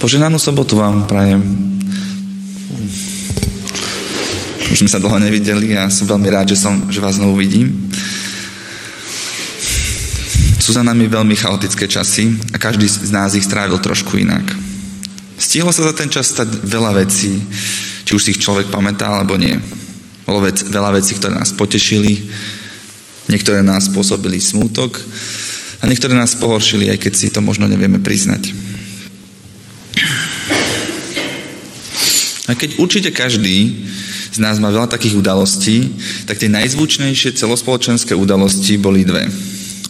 Poženanú sobotu vám prajem. Už sme sa dlho nevideli a som veľmi rád, že, som, že vás znovu vidím. Sú za nami veľmi chaotické časy a každý z nás ich strávil trošku inak. Stihlo sa za ten čas stať veľa vecí, či už si ich človek pamätá alebo nie. Bolo vec, veľa vecí, ktoré nás potešili, niektoré nás spôsobili smútok a niektoré nás pohoršili, aj keď si to možno nevieme priznať. A keď určite každý z nás má veľa takých udalostí, tak tie najzvučnejšie celospoločenské udalosti boli dve.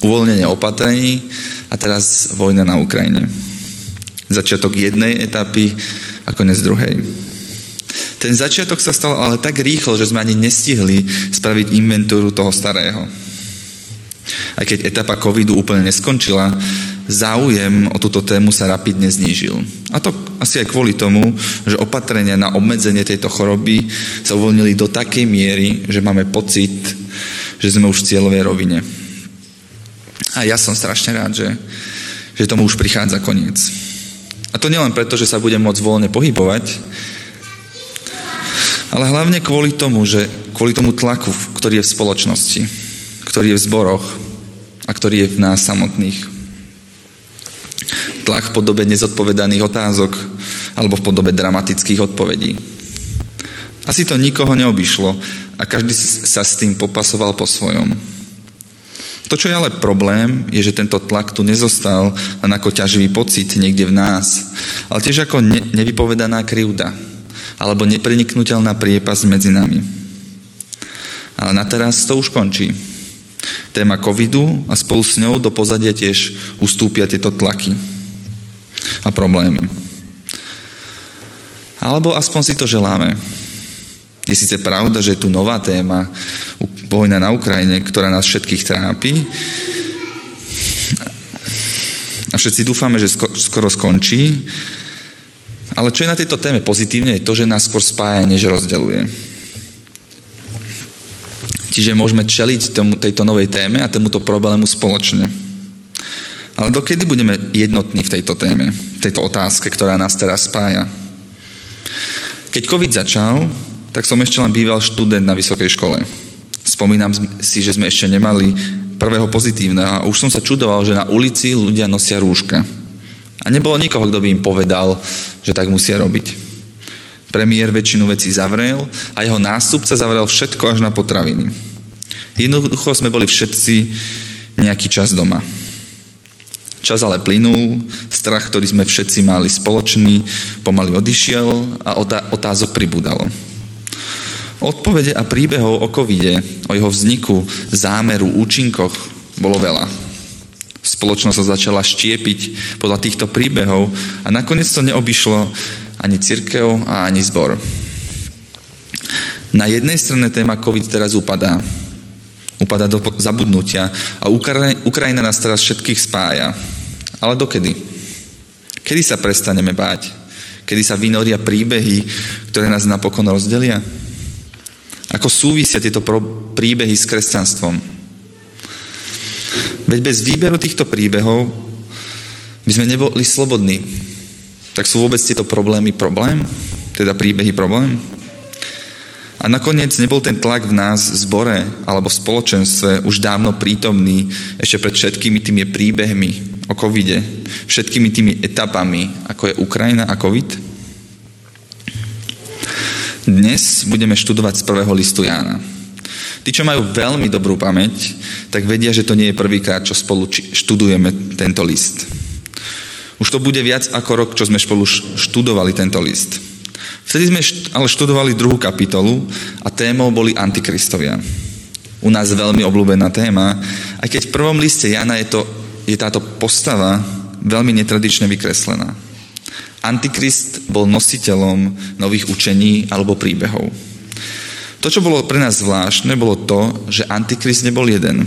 Uvoľnenie opatrení a teraz vojna na Ukrajine. Začiatok jednej etapy a konec druhej. Ten začiatok sa stal ale tak rýchlo, že sme ani nestihli spraviť inventúru toho starého. Aj keď etapa covidu úplne neskončila, záujem o túto tému sa rapidne znížil. A to asi aj kvôli tomu, že opatrenia na obmedzenie tejto choroby sa uvoľnili do takej miery, že máme pocit, že sme už v cieľovej rovine. A ja som strašne rád, že, že tomu už prichádza koniec. A to nielen preto, že sa budem môcť voľne pohybovať, ale hlavne kvôli tomu, že kvôli tomu tlaku, ktorý je v spoločnosti, ktorý je v zboroch a ktorý je v nás samotných tlak v podobe nezodpovedaných otázok alebo v podobe dramatických odpovedí. Asi to nikoho neobyšlo a každý sa s tým popasoval po svojom. To, čo je ale problém, je, že tento tlak tu nezostal len ako ťaživý pocit niekde v nás, ale tiež ako ne- nevypovedaná krivda alebo nepreniknutelná priepas medzi nami. Ale na teraz to už končí. Téma covidu a spolu s ňou do pozadia tiež ustúpia tieto tlaky a problémy. Alebo aspoň si to želáme. Je síce pravda, že je tu nová téma, vojna na Ukrajine, ktorá nás všetkých trápi. A všetci dúfame, že skoro skončí. Ale čo je na tejto téme pozitívne, je to, že nás skôr spája, než rozdeluje. Čiže môžeme čeliť tomu, tejto novej téme a tomuto problému spoločne. Ale dokedy budeme jednotní v tejto téme, v tejto otázke, ktorá nás teraz spája? Keď COVID začal, tak som ešte len býval študent na vysokej škole. Spomínam si, že sme ešte nemali prvého pozitívneho a už som sa čudoval, že na ulici ľudia nosia rúška. A nebolo nikoho, kto by im povedal, že tak musia robiť. Premiér väčšinu vecí zavrel a jeho nástupca zavrel všetko až na potraviny. Jednoducho sme boli všetci nejaký čas doma. Čas ale plynul, strach, ktorý sme všetci mali spoločný, pomaly odišiel a otázok pribúdalo. Odpovede a príbehov o covide, o jeho vzniku, zámeru, účinkoch bolo veľa. Spoločnosť sa začala štiepiť podľa týchto príbehov a nakoniec to neobyšlo ani církev a ani zbor. Na jednej strane téma COVID teraz upadá upada do zabudnutia a Ukrajina nás teraz všetkých spája. Ale dokedy? Kedy sa prestaneme báť? Kedy sa vynoria príbehy, ktoré nás napokon rozdelia? Ako súvisia tieto príbehy s kresťanstvom? Veď bez výberu týchto príbehov by sme neboli slobodní. Tak sú vôbec tieto problémy problém? Teda príbehy problém? A nakoniec nebol ten tlak v nás v zbore alebo v spoločenstve už dávno prítomný ešte pred všetkými tými príbehmi o covide, všetkými tými etapami, ako je Ukrajina a covid? Dnes budeme študovať z prvého listu Jána. Tí, čo majú veľmi dobrú pamäť, tak vedia, že to nie je prvýkrát, čo spolu študujeme tento list. Už to bude viac ako rok, čo sme spolu študovali tento list. Vtedy sme ale študovali druhú kapitolu a témou boli antikristovia. U nás veľmi obľúbená téma, aj keď v prvom liste Jana je, to, je táto postava veľmi netradične vykreslená. Antikrist bol nositeľom nových učení alebo príbehov. To, čo bolo pre nás zvláštne, bolo to, že Antikrist nebol jeden.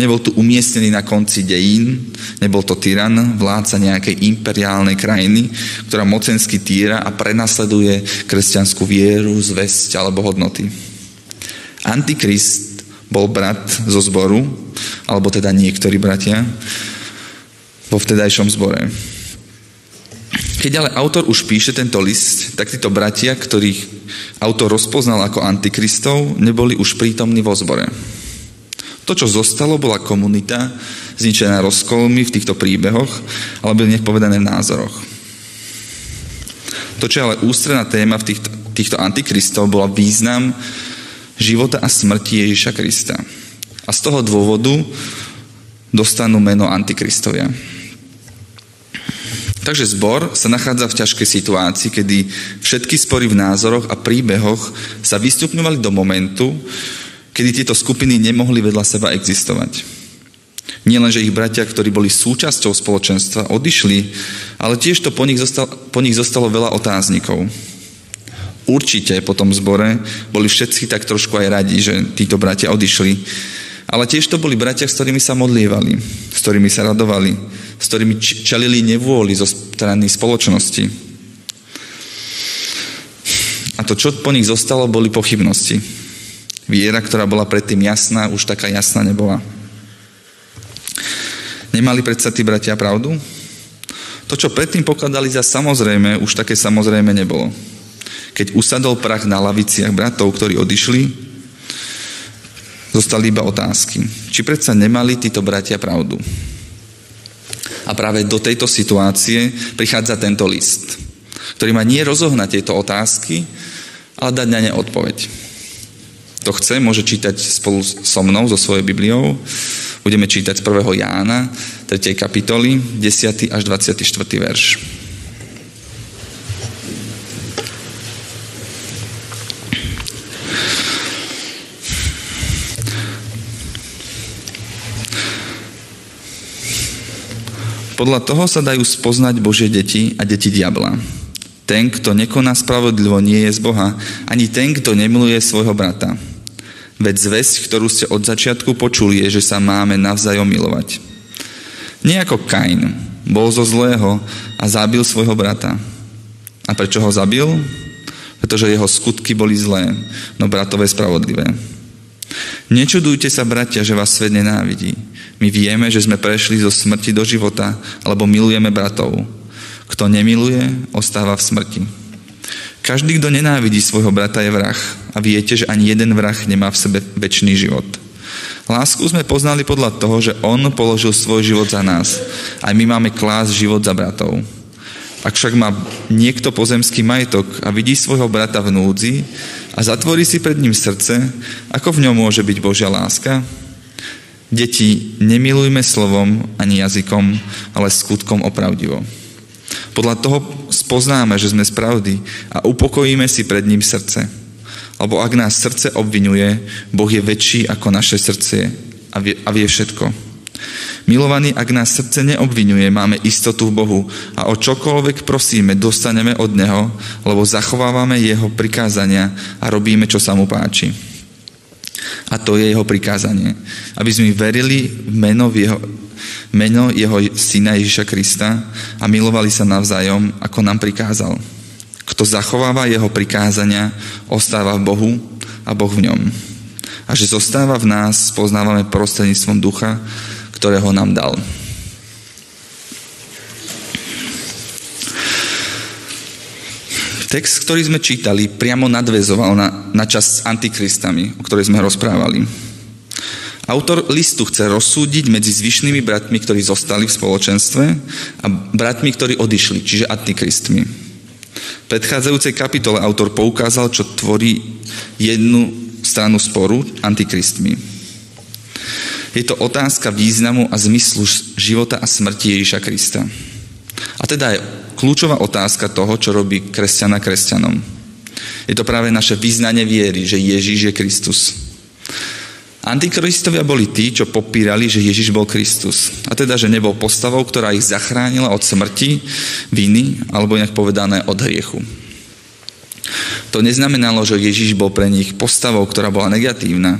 Nebol tu umiestnený na konci dejín, nebol to tyran, vládca nejakej imperiálnej krajiny, ktorá mocensky týra a prenasleduje kresťanskú vieru, zväzť alebo hodnoty. Antikrist bol brat zo zboru, alebo teda niektorí bratia, vo vtedajšom zbore. Keď ale autor už píše tento list, tak títo bratia, ktorých autor rozpoznal ako antikristov, neboli už prítomní vo zbore. To, čo zostalo, bola komunita, zničená rozkolmi v týchto príbehoch, alebo nech povedané v názoroch. To, čo je ale ústredná téma v týchto, týchto antikristov, bola význam života a smrti Ježiša Krista. A z toho dôvodu dostanú meno antikristovia. Takže zbor sa nachádza v ťažkej situácii, kedy všetky spory v názoroch a príbehoch sa vystupňovali do momentu, kedy tieto skupiny nemohli vedľa seba existovať. Nie len, že ich bratia, ktorí boli súčasťou spoločenstva, odišli, ale tiež to po nich, zostalo, po nich zostalo veľa otáznikov. Určite po tom zbore boli všetci tak trošku aj radi, že títo bratia odišli, ale tiež to boli bratia, s ktorými sa modlievali, s ktorými sa radovali, s ktorými čelili nevôli zo strany spoločnosti. A to, čo po nich zostalo, boli pochybnosti. Viera, ktorá bola predtým jasná, už taká jasná nebola. Nemali predsa tí bratia pravdu? To, čo predtým pokladali za samozrejme, už také samozrejme nebolo. Keď usadol prach na laviciach bratov, ktorí odišli, zostali iba otázky. Či predsa nemali títo bratia pravdu? A práve do tejto situácie prichádza tento list, ktorý má nie rozohnať tieto otázky, ale dať na ne odpoveď. To chce, môže čítať spolu so mnou, so svojou Bibliou. Budeme čítať z 1. Jána, 3. kapitoly, 10. až 24. verš. Podľa toho sa dajú spoznať Božie deti a deti diabla. Ten, kto nekoná spravodlivo, nie je z Boha, ani ten, kto nemiluje svojho brata. Veď zväzť, ktorú ste od začiatku počuli, je, že sa máme navzájom milovať. Nie ako Kain, bol zo zlého a zabil svojho brata. A prečo ho zabil? Pretože jeho skutky boli zlé, no bratové spravodlivé. Nečudujte sa, bratia, že vás svet nenávidí. My vieme, že sme prešli zo smrti do života, alebo milujeme bratov. Kto nemiluje, ostáva v smrti. Každý, kto nenávidí svojho brata, je vrah. A viete, že ani jeden vrah nemá v sebe väčší život. Lásku sme poznali podľa toho, že On položil svoj život za nás. Aj my máme klás život za bratov. Ak však má niekto pozemský majetok a vidí svojho brata v núdzi a zatvorí si pred ním srdce, ako v ňom môže byť Božia láska? Deti, nemilujme slovom ani jazykom, ale skutkom opravdivo. Podľa toho spoznáme, že sme z pravdy a upokojíme si pred ním srdce. Lebo ak nás srdce obvinuje, Boh je väčší ako naše srdce a vie, a vie všetko. Milovaní, ak nás srdce neobvinuje, máme istotu v Bohu a o čokoľvek prosíme, dostaneme od Neho, lebo zachovávame Jeho prikázania a robíme, čo sa mu páči. A to je jeho prikázanie. Aby sme verili v meno, v jeho, meno jeho syna Ježiša Krista a milovali sa navzájom, ako nám prikázal. Kto zachováva jeho prikázania, ostáva v Bohu a Boh v ňom. A že zostáva v nás, poznávame prostredníctvom ducha, ktorého nám dal. Text, ktorý sme čítali, priamo nadvezoval na, na čas s antikristami, o ktorej sme rozprávali. Autor listu chce rozsúdiť medzi zvyšnými bratmi, ktorí zostali v spoločenstve a bratmi, ktorí odišli, čiže antikristmi. V predchádzajúcej kapitole autor poukázal, čo tvorí jednu stranu sporu antikristmi. Je to otázka významu a zmyslu života a smrti Ježiša Krista. A teda je kľúčová otázka toho, čo robí kresťana kresťanom. Je to práve naše význanie viery, že Ježíš je Kristus. Antikristovia boli tí, čo popírali, že Ježiš bol Kristus. A teda, že nebol postavou, ktorá ich zachránila od smrti, viny, alebo inak povedané od hriechu. To neznamenalo, že Ježiš bol pre nich postavou, ktorá bola negatívna.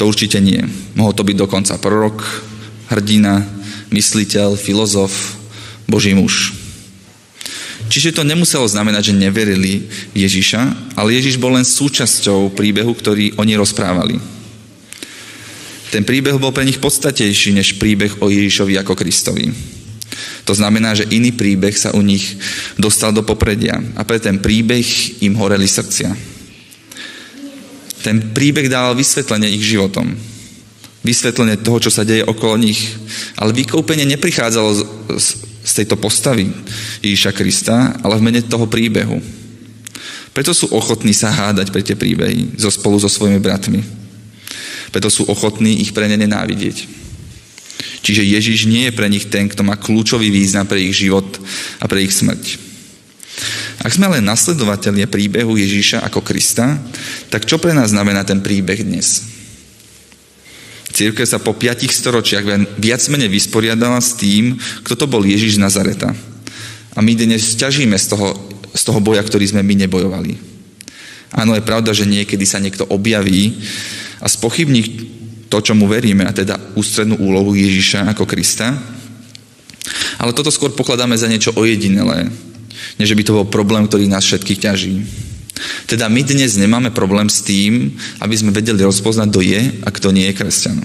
To určite nie. Mohol to byť dokonca prorok, hrdina, mysliteľ, filozof, Boží muž. Čiže to nemuselo znamenať, že neverili Ježiša, ale Ježiš bol len súčasťou príbehu, ktorý oni rozprávali. Ten príbeh bol pre nich podstatejší než príbeh o Ježišovi ako Kristovi. To znamená, že iný príbeh sa u nich dostal do popredia a pre ten príbeh im horeli srdcia. Ten príbeh dával vysvetlenie ich životom. Vysvetlenie toho, čo sa deje okolo nich. Ale vykúpenie neprichádzalo z, z, z tejto postavy Ježiša Krista, ale v mene toho príbehu. Preto sú ochotní sa hádať pre tie príbehy so spolu so svojimi bratmi. Preto sú ochotní ich pre ne nenávidieť. Čiže Ježiš nie je pre nich ten, kto má kľúčový význam pre ich život a pre ich smrť. Ak sme len nasledovatelia príbehu Ježíša ako Krista, tak čo pre nás znamená ten príbeh dnes? Církev sa po piatich storočiach viac menej vysporiadala s tým, kto to bol Ježiš Nazareta. A my dnes ťažíme z toho, z toho boja, ktorý sme my nebojovali. Áno, je pravda, že niekedy sa niekto objaví a spochybní to, čo mu veríme, a teda ústrednú úlohu Ježiša ako Krista. Ale toto skôr pokladáme za niečo ojedinelé, než by to bol problém, ktorý nás všetkých ťaží. Teda my dnes nemáme problém s tým, aby sme vedeli rozpoznať, kto je a kto nie je kresťan.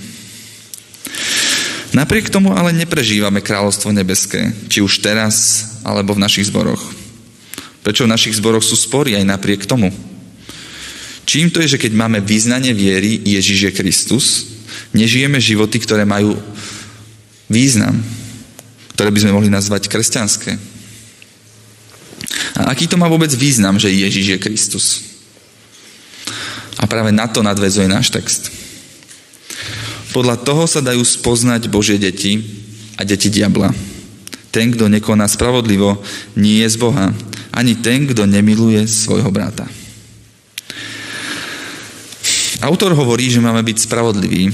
Napriek tomu ale neprežívame kráľovstvo nebeské, či už teraz, alebo v našich zboroch. Prečo v našich zboroch sú spory aj napriek tomu? Čím to je, že keď máme význanie viery Ježiš je Kristus, nežijeme životy, ktoré majú význam, ktoré by sme mohli nazvať kresťanské. A aký to má vôbec význam, že Ježiš je Kristus? A práve na to nadvezuje náš text. Podľa toho sa dajú spoznať Božie deti a deti diabla. Ten, kto nekoná spravodlivo, nie je z Boha. Ani ten, kto nemiluje svojho brata. Autor hovorí, že máme byť spravodliví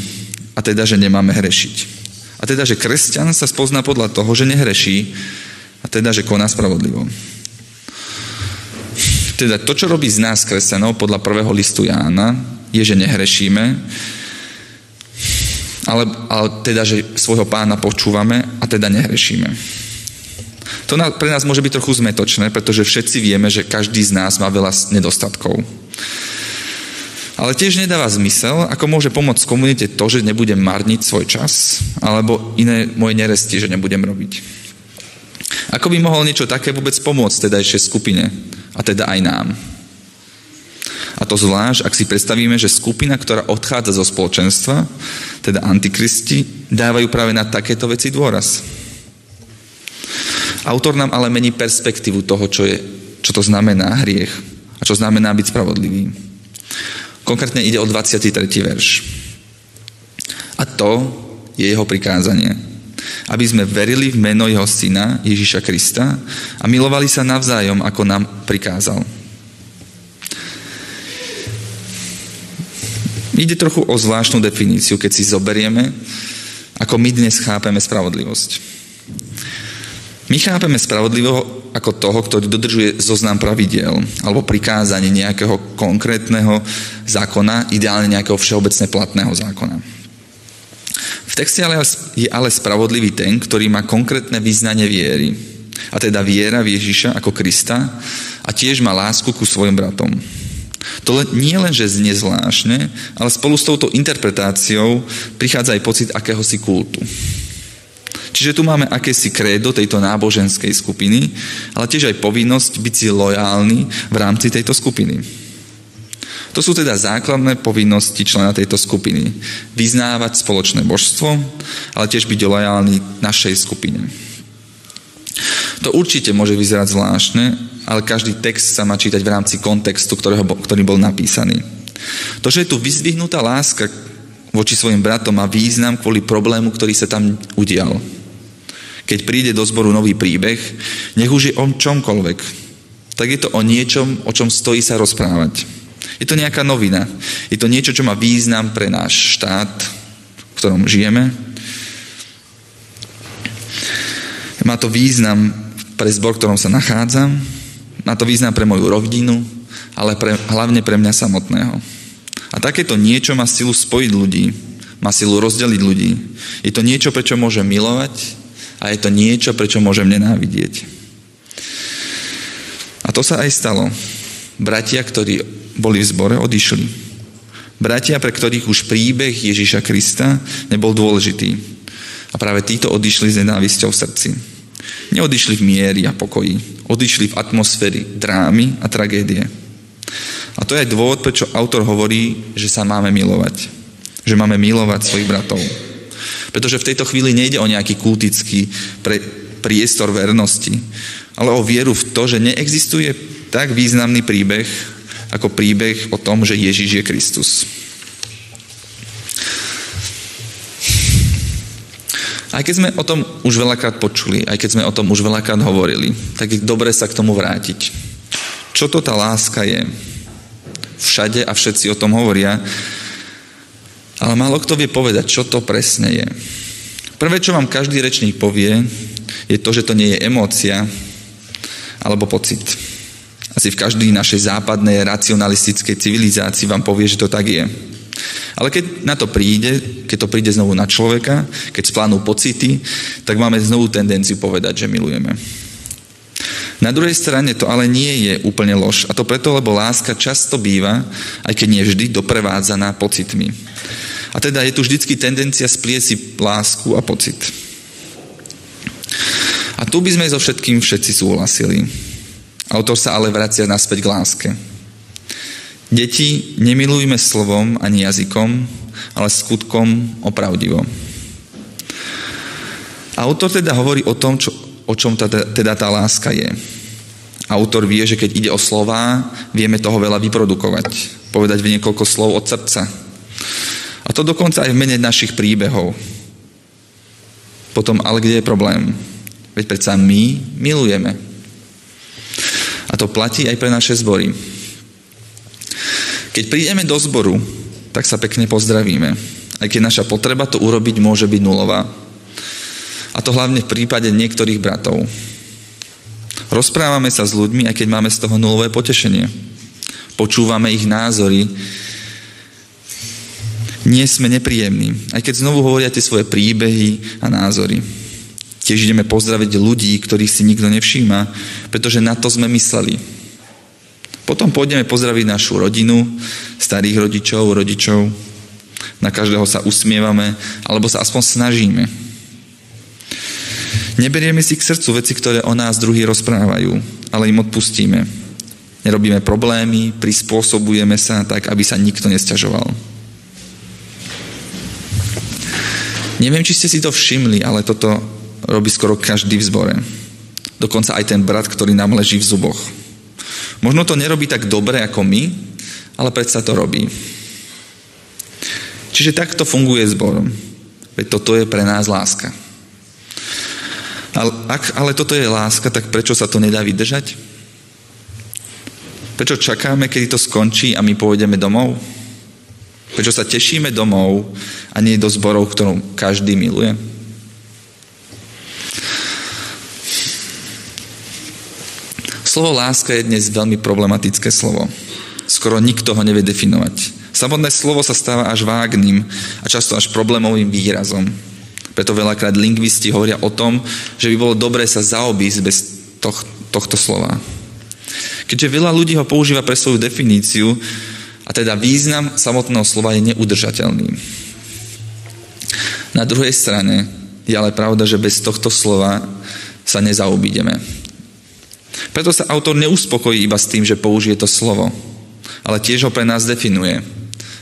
a teda, že nemáme hrešiť. A teda, že kresťan sa spozná podľa toho, že nehreší a teda, že koná spravodlivo. Teda to, čo robí z nás kresťanov podľa prvého listu Jána, je, že nehrešíme, ale, ale teda, že svojho pána počúvame a teda nehrešíme. To na, pre nás môže byť trochu zmetočné, pretože všetci vieme, že každý z nás má veľa nedostatkov. Ale tiež nedáva zmysel, ako môže pomôcť komunite to, že nebudem marniť svoj čas, alebo iné moje neresti, že nebudem robiť. Ako by mohol niečo také vôbec pomôcť teda ešte skupine? A teda aj nám. A to zvlášť, ak si predstavíme, že skupina, ktorá odchádza zo spoločenstva, teda antikristi, dávajú práve na takéto veci dôraz. Autor nám ale mení perspektívu toho, čo, je, čo to znamená hriech a čo znamená byť spravodlivý. Konkrétne ide o 23. verš. A to je jeho prikázanie aby sme verili v meno jeho syna Ježiša Krista a milovali sa navzájom, ako nám prikázal. Ide trochu o zvláštnu definíciu, keď si zoberieme, ako my dnes chápeme spravodlivosť. My chápeme spravodlivo ako toho, ktorý dodržuje zoznam pravidiel alebo prikázanie nejakého konkrétneho zákona, ideálne nejakého všeobecne platného zákona. V texte ale je ale spravodlivý ten, ktorý má konkrétne význanie viery. A teda viera v Ježiša ako Krista a tiež má lásku ku svojim bratom. To nie len, že znie zvláštne, ale spolu s touto interpretáciou prichádza aj pocit akéhosi kultu. Čiže tu máme akési krédo tejto náboženskej skupiny, ale tiež aj povinnosť byť si lojálny v rámci tejto skupiny. To sú teda základné povinnosti člena tejto skupiny. Vyznávať spoločné božstvo, ale tiež byť lojálny našej skupine. To určite môže vyzerať zvláštne, ale každý text sa má čítať v rámci kontextu, ktorého, ktorý bol napísaný. To, že je tu vyzdvihnutá láska voči svojim bratom má význam kvôli problému, ktorý sa tam udial. Keď príde do zboru nový príbeh, nech už je o čomkoľvek, tak je to o niečom, o čom stojí sa rozprávať. Je to nejaká novina. Je to niečo, čo má význam pre náš štát, v ktorom žijeme. Má to význam pre zbor, v ktorom sa nachádzam. Má to význam pre moju rodinu, ale pre, hlavne pre mňa samotného. A takéto niečo má silu spojiť ľudí. Má silu rozdeliť ľudí. Je to niečo, prečo môžem milovať a je to niečo, prečo môžem nenávidieť. A to sa aj stalo. Bratia, ktorí boli v zbore, odišli. Bratia, pre ktorých už príbeh Ježiša Krista nebol dôležitý. A práve títo odišli s nenávisťou v srdci. Neodišli v miery a pokoji. Odišli v atmosféry drámy a tragédie. A to je aj dôvod, prečo autor hovorí, že sa máme milovať. Že máme milovať svojich bratov. Pretože v tejto chvíli nejde o nejaký kultický pre, priestor vernosti, ale o vieru v to, že neexistuje tak významný príbeh, ako príbeh o tom, že Ježiš je Kristus. Aj keď sme o tom už veľakrát počuli, aj keď sme o tom už veľakrát hovorili, tak je dobre sa k tomu vrátiť. Čo to tá láska je? Všade a všetci o tom hovoria, ale málo kto vie povedať, čo to presne je. Prvé, čo vám každý rečník povie, je to, že to nie je emócia alebo pocit. Asi v každej našej západnej racionalistickej civilizácii vám povie, že to tak je. Ale keď na to príde, keď to príde znovu na človeka, keď splánú pocity, tak máme znovu tendenciu povedať, že milujeme. Na druhej strane to ale nie je úplne lož. A to preto, lebo láska často býva, aj keď nie vždy, doprevádzaná pocitmi. A teda je tu vždycky tendencia splieť si lásku a pocit. A tu by sme so všetkým všetci súhlasili. Autor sa ale vracia naspäť k láske. Deti, nemilujme slovom ani jazykom, ale skutkom opravdivo. Autor teda hovorí o tom, čo, o čom teda, teda tá láska je. Autor vie, že keď ide o slová, vieme toho veľa vyprodukovať. Povedať v niekoľko slov od srdca. A to dokonca aj v mene našich príbehov. Potom, ale kde je problém? Veď predsa my milujeme. A to platí aj pre naše zbory. Keď prídeme do zboru, tak sa pekne pozdravíme. Aj keď naša potreba to urobiť môže byť nulová. A to hlavne v prípade niektorých bratov. Rozprávame sa s ľuďmi, aj keď máme z toho nulové potešenie. Počúvame ich názory. Nie sme nepríjemní, aj keď znovu hovoria tie svoje príbehy a názory. Tiež ideme pozdraviť ľudí, ktorých si nikto nevšíma, pretože na to sme mysleli. Potom pôjdeme pozdraviť našu rodinu, starých rodičov, rodičov. Na každého sa usmievame, alebo sa aspoň snažíme. Neberieme si k srdcu veci, ktoré o nás druhí rozprávajú, ale im odpustíme. Nerobíme problémy, prispôsobujeme sa tak, aby sa nikto nesťažoval. Neviem, či ste si to všimli, ale toto robí skoro každý v zbore. Dokonca aj ten brat, ktorý nám leží v zuboch. Možno to nerobí tak dobre ako my, ale predsa to robí. Čiže takto funguje zbor. Veď toto je pre nás láska. Ak ale toto je láska, tak prečo sa to nedá vydržať? Prečo čakáme, kedy to skončí a my pôjdeme domov? Prečo sa tešíme domov a nie do zborov, ktorú každý miluje? Slovo láska je dnes veľmi problematické slovo. Skoro nikto ho nevie definovať. Samotné slovo sa stáva až vágnym a často až problémovým výrazom. Preto veľakrát lingvisti hovoria o tom, že by bolo dobré sa zaobísť bez toh, tohto slova. Keďže veľa ľudí ho používa pre svoju definíciu, a teda význam samotného slova je neudržateľný. Na druhej strane je ale pravda, že bez tohto slova sa nezaobídeme. Preto sa autor neuspokojí iba s tým, že použije to slovo, ale tiež ho pre nás definuje.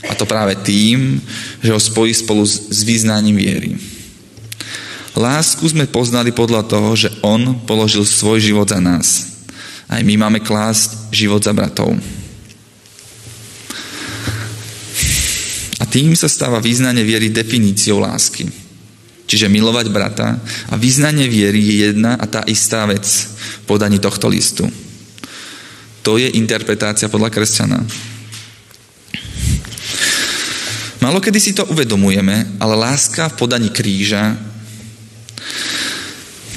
A to práve tým, že ho spojí spolu s význaním viery. Lásku sme poznali podľa toho, že on položil svoj život za nás. Aj my máme klásť život za bratov. A tým sa stáva význanie viery definíciou lásky. Čiže milovať brata a význanie viery je jedna a tá istá vec v podaní tohto listu. To je interpretácia podľa kresťana. Malo kedy si to uvedomujeme, ale láska v podaní kríža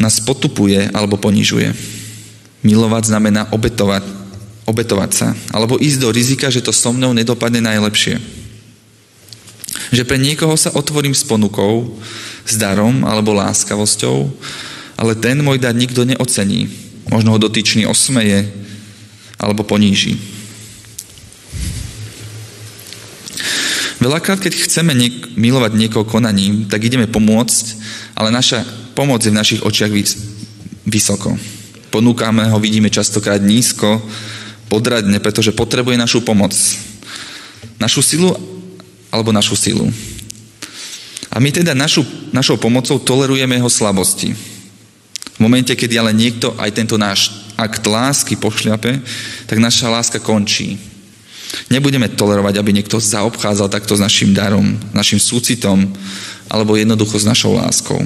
nás potupuje alebo ponižuje. Milovať znamená obetovať, obetovať sa, alebo ísť do rizika, že to so mnou nedopadne najlepšie. Že pre niekoho sa otvorím s ponukou, s darom alebo láskavosťou, ale ten môj dar nikto neocení. Možno ho dotyčný osmeje alebo poníži. Veľakrát, keď chceme niek- milovať niekoho konaním, tak ideme pomôcť, ale naša pomoc je v našich očiach vysoko. Ponúkame ho, vidíme častokrát nízko, podradne, pretože potrebuje našu pomoc. Našu silu alebo našu silu. A my teda našu, našou pomocou tolerujeme jeho slabosti. V momente, keď ale niekto aj tento náš akt lásky pošľape, tak naša láska končí. Nebudeme tolerovať, aby niekto zaobchádzal takto s našim darom, našim súcitom, alebo jednoducho s našou láskou.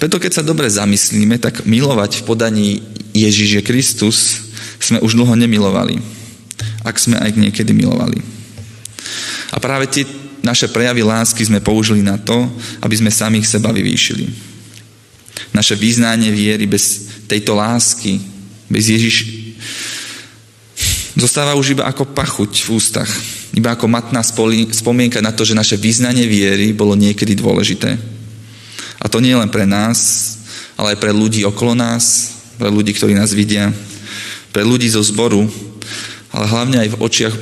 Preto keď sa dobre zamyslíme, tak milovať v podaní Ježiš je Kristus sme už dlho nemilovali. Ak sme aj niekedy milovali. A práve tie naše prejavy lásky sme použili na to, aby sme samých seba vyvýšili. Naše význanie viery bez tejto lásky, bez Ježiš, zostáva už iba ako pachuť v ústach. Iba ako matná spomienka na to, že naše význanie viery bolo niekedy dôležité. A to nie len pre nás, ale aj pre ľudí okolo nás, pre ľudí, ktorí nás vidia, pre ľudí zo zboru, ale hlavne aj v očiach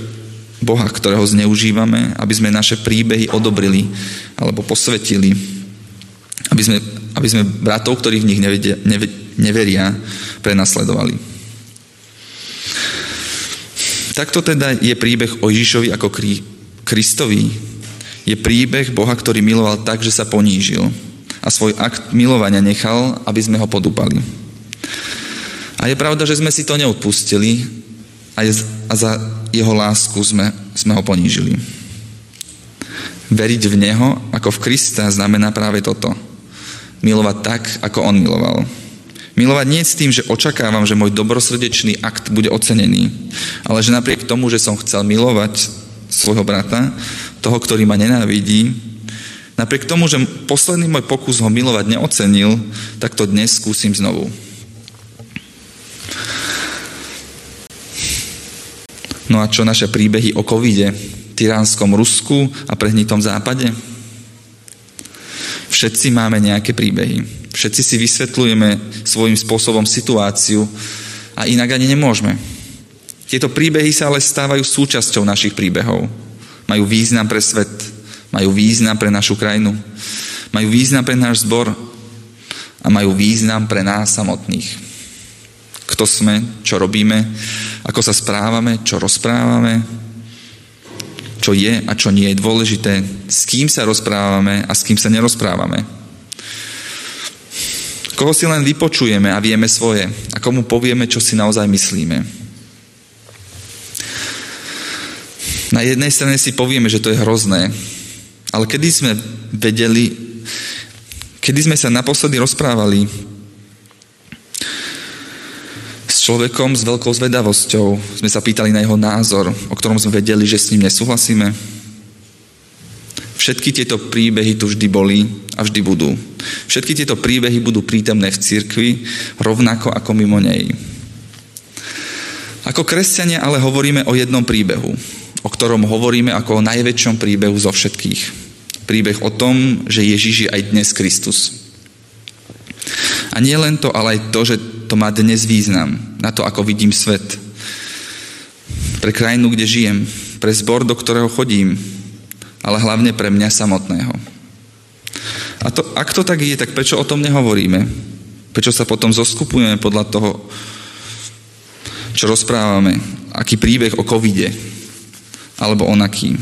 Boha, ktorého zneužívame, aby sme naše príbehy odobrili alebo posvetili, aby sme, aby sme bratov, ktorí v nich nevedia, neveria, prenasledovali. Takto teda je príbeh o Ježišovi ako Kristovi. Je príbeh Boha, ktorý miloval tak, že sa ponížil a svoj akt milovania nechal, aby sme ho podúpali. A je pravda, že sme si to neodpustili a, je, a za jeho lásku sme, sme ho ponížili. Veriť v Neho ako v Krista znamená práve toto. Milovať tak, ako On miloval. Milovať nie s tým, že očakávam, že môj dobrosrdečný akt bude ocenený, ale že napriek tomu, že som chcel milovať svojho brata, toho, ktorý ma nenávidí, napriek tomu, že posledný môj pokus ho milovať neocenil, tak to dnes skúsim znovu. No a čo naše príbehy o covide, tyránskom Rusku a prehnitom západe? Všetci máme nejaké príbehy. Všetci si vysvetľujeme svojím spôsobom situáciu a inak ani nemôžeme. Tieto príbehy sa ale stávajú súčasťou našich príbehov. Majú význam pre svet, majú význam pre našu krajinu, majú význam pre náš zbor a majú význam pre nás samotných kto sme, čo robíme, ako sa správame, čo rozprávame, čo je a čo nie je dôležité, s kým sa rozprávame a s kým sa nerozprávame. Koho si len vypočujeme a vieme svoje a komu povieme, čo si naozaj myslíme. Na jednej strane si povieme, že to je hrozné, ale kedy sme vedeli, kedy sme sa naposledy rozprávali človekom s veľkou zvedavosťou. Sme sa pýtali na jeho názor, o ktorom sme vedeli, že s ním nesúhlasíme. Všetky tieto príbehy tu vždy boli a vždy budú. Všetky tieto príbehy budú prítomné v cirkvi rovnako ako mimo nej. Ako kresťania ale hovoríme o jednom príbehu, o ktorom hovoríme ako o najväčšom príbehu zo všetkých. Príbeh o tom, že Ježiš je aj dnes Kristus. A nie len to, ale aj to, že to má dnes význam na to, ako vidím svet. Pre krajinu, kde žijem, pre zbor, do ktorého chodím, ale hlavne pre mňa samotného. A to, ak to tak je, tak prečo o tom nehovoríme? Prečo sa potom zoskupujeme podľa toho, čo rozprávame? Aký príbeh o covide? Alebo onaký?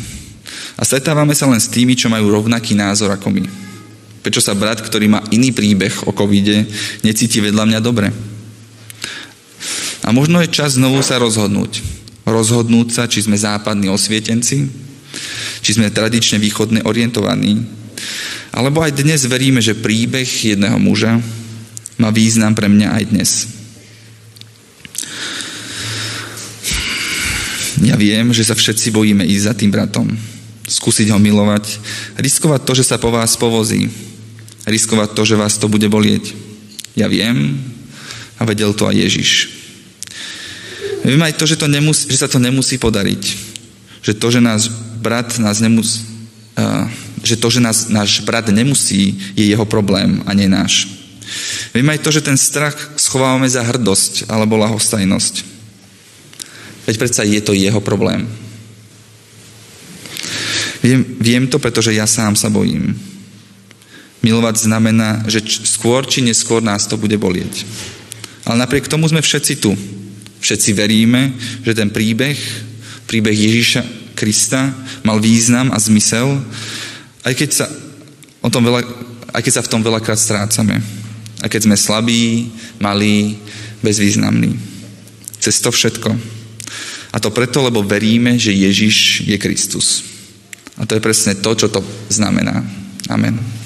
A stretávame sa len s tými, čo majú rovnaký názor ako my. Prečo sa brat, ktorý má iný príbeh o covide, necíti vedľa mňa dobre? A možno je čas znovu sa rozhodnúť. Rozhodnúť sa, či sme západní osvietenci, či sme tradične východne orientovaní, alebo aj dnes veríme, že príbeh jedného muža má význam pre mňa aj dnes. Ja viem, že sa všetci bojíme ísť za tým bratom, skúsiť ho milovať, riskovať to, že sa po vás povozí, riskovať to, že vás to bude bolieť. Ja viem a vedel to aj Ježiš. Viem aj to, že, to nemusí, že sa to nemusí podariť. Že to, že náš brat nás nemusí, uh, že to, že nás, náš brat nemusí, je jeho problém a nie náš. Viem aj to, že ten strach schovávame za hrdosť alebo lahostajnosť. Veď predsa je to jeho problém. Viem, viem to, pretože ja sám sa bojím. Milovať znamená, že skôr či neskôr nás to bude bolieť. Ale napriek tomu sme všetci tu. Všetci veríme, že ten príbeh, príbeh Ježíša Krista mal význam a zmysel, aj keď sa, o tom veľa, aj keď sa v tom veľakrát strácame. A keď sme slabí, malí, bezvýznamní. Cez to všetko. A to preto, lebo veríme, že Ježiš je Kristus. A to je presne to, čo to znamená. Amen.